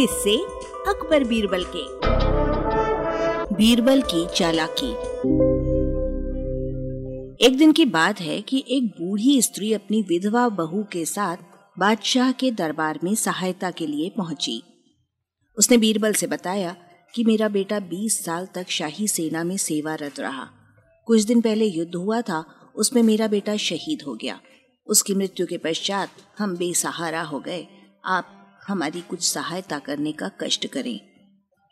किससे अकबर बीरबल के। बीरबल की चालाकी। एक दिन की बात है कि एक बूढ़ी स्त्री अपनी विधवा बहू के साथ बादशाह के दरबार में सहायता के लिए पहुँची। उसने बीरबल से बताया कि मेरा बेटा 20 साल तक शाही सेना में सेवारत रहा। कुछ दिन पहले युद्ध हुआ था, उसमें मेरा बेटा शहीद हो गया। उसकी मृत्यु के पश्चात हम बेसहारा हो गए। आप हमारी कुछ सहायता करने का कष्ट करें।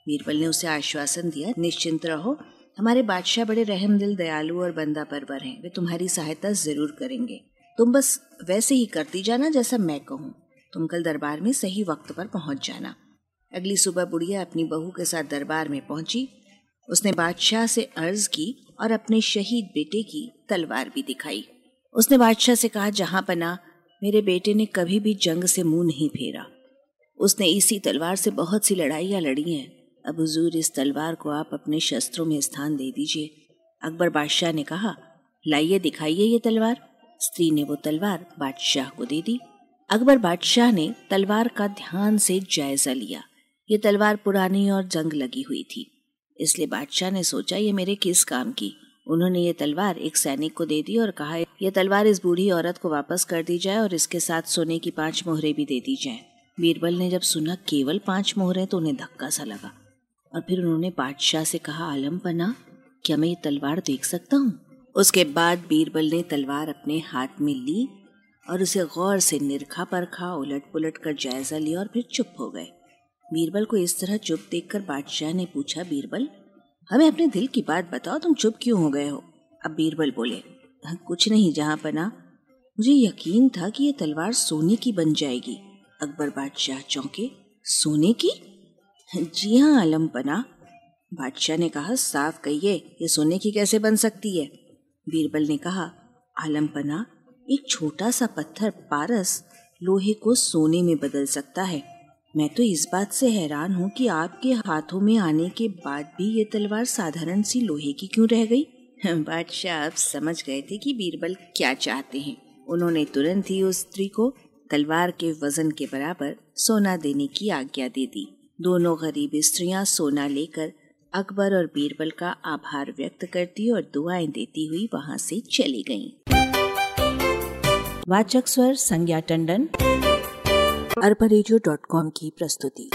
बीरबल ने उसे आश्वासन दिया, निश्चिंत रहो। हमारे बादशाह बड़े रहम दिल दयालु और बंदा परवर हैं। वे तुम्हारी सहायता ज़रूर करेंगे। तुम बस वैसे ही करती जाना जैसा मैं कहूँ। तुम कल दरबार में सही वक्त पर पहुँच जाना। अगली सुबह बुढ़िया अपनी बहू के साथ दरबार में पहुँची। उसने बादशाह से अर्ज़ की और अपने शहीद बेटे की तलवार भी दिखाई। उसने बादशाह से कहा, जहाँ पना मेरे बेटे ने कभी भी जंग से मुँह नहीं फेरा। उसने इसी तलवार से बहुत सी लड़ाइयाँ लड़ी हैं। अब हुजूर, इस तलवार को आप अपने शस्त्रों में स्थान दे दीजिए। अकबर बादशाह ने कहा, लाइए, दिखाइए ये तलवार। स्त्री ने वो तलवार बादशाह को दे दी। अकबर बादशाह ने तलवार का ध्यान से जायजा लिया। ये तलवार पुरानी और जंग लगी हुई थी। इसलिए बादशाह ने सोचा, ये मेरे किस काम की? उन्होंने ये तलवार एक सैनिक को दे दी और कहा यह तलवार इस बूढ़ी औरत को वापस कर दी जाए और इसके साथ सोने की पाँच मोहरे भी दे दी जाए। बीरबल ने जब सुना केवल पाँच मोहरे तो उन्हें धक्का सा लगा। और फिर उन्होंने बादशाह से कहा आलम पना क्या मैं ये तलवार देख सकता हूँ? उसके बाद बीरबल ने तलवार अपने हाथ में ली और उसे गौर से निरखा परखा उलट पुलट कर जायजा लिया और फिर चुप हो गए। बीरबल को इस तरह चुप देखकर बादशाह ने पूछा बीरबल हमें अपने दिल की बात बताओ तुम चुप क्यों हो गए हो? अब बीरबल बोले हाँ, कुछ नहीं जहाँ पना मुझे यकीन था कि यह तलवार सोने की बन जाएगी। अकबर बादशाह चौंके, सोने की? जी हाँ आलम पना बादशाह ने कहा, साफ़ कहिए, ये सोने की कैसे बन सकती है? बीरबल ने कहा आलम पना एक छोटा सा पत्थर पारस लोहे को सोने में बदल सकता है। मैं तो इस बात से हैरान हूँ कि आपके हाथों में आने के बाद भी ये तलवार साधारण सी लोहे की क्यों रह गई? बादशाह अब समझ गए थे कि बीरबल क्या चाहते हैं। उन्होंने तुरंत ही उस स्त्री को तलवार के वज़न के बराबर सोना देने की आज्ञा दे दी। दोनों गरीब स्त्रियाँ सोना लेकर अकबर और बीरबल का आभार व्यक्त करती और दुआएँ देती हुई वहाँ से चली गईं। वाचक स्वर संज्ञा टंडन। अरबा की प्रस्तुति।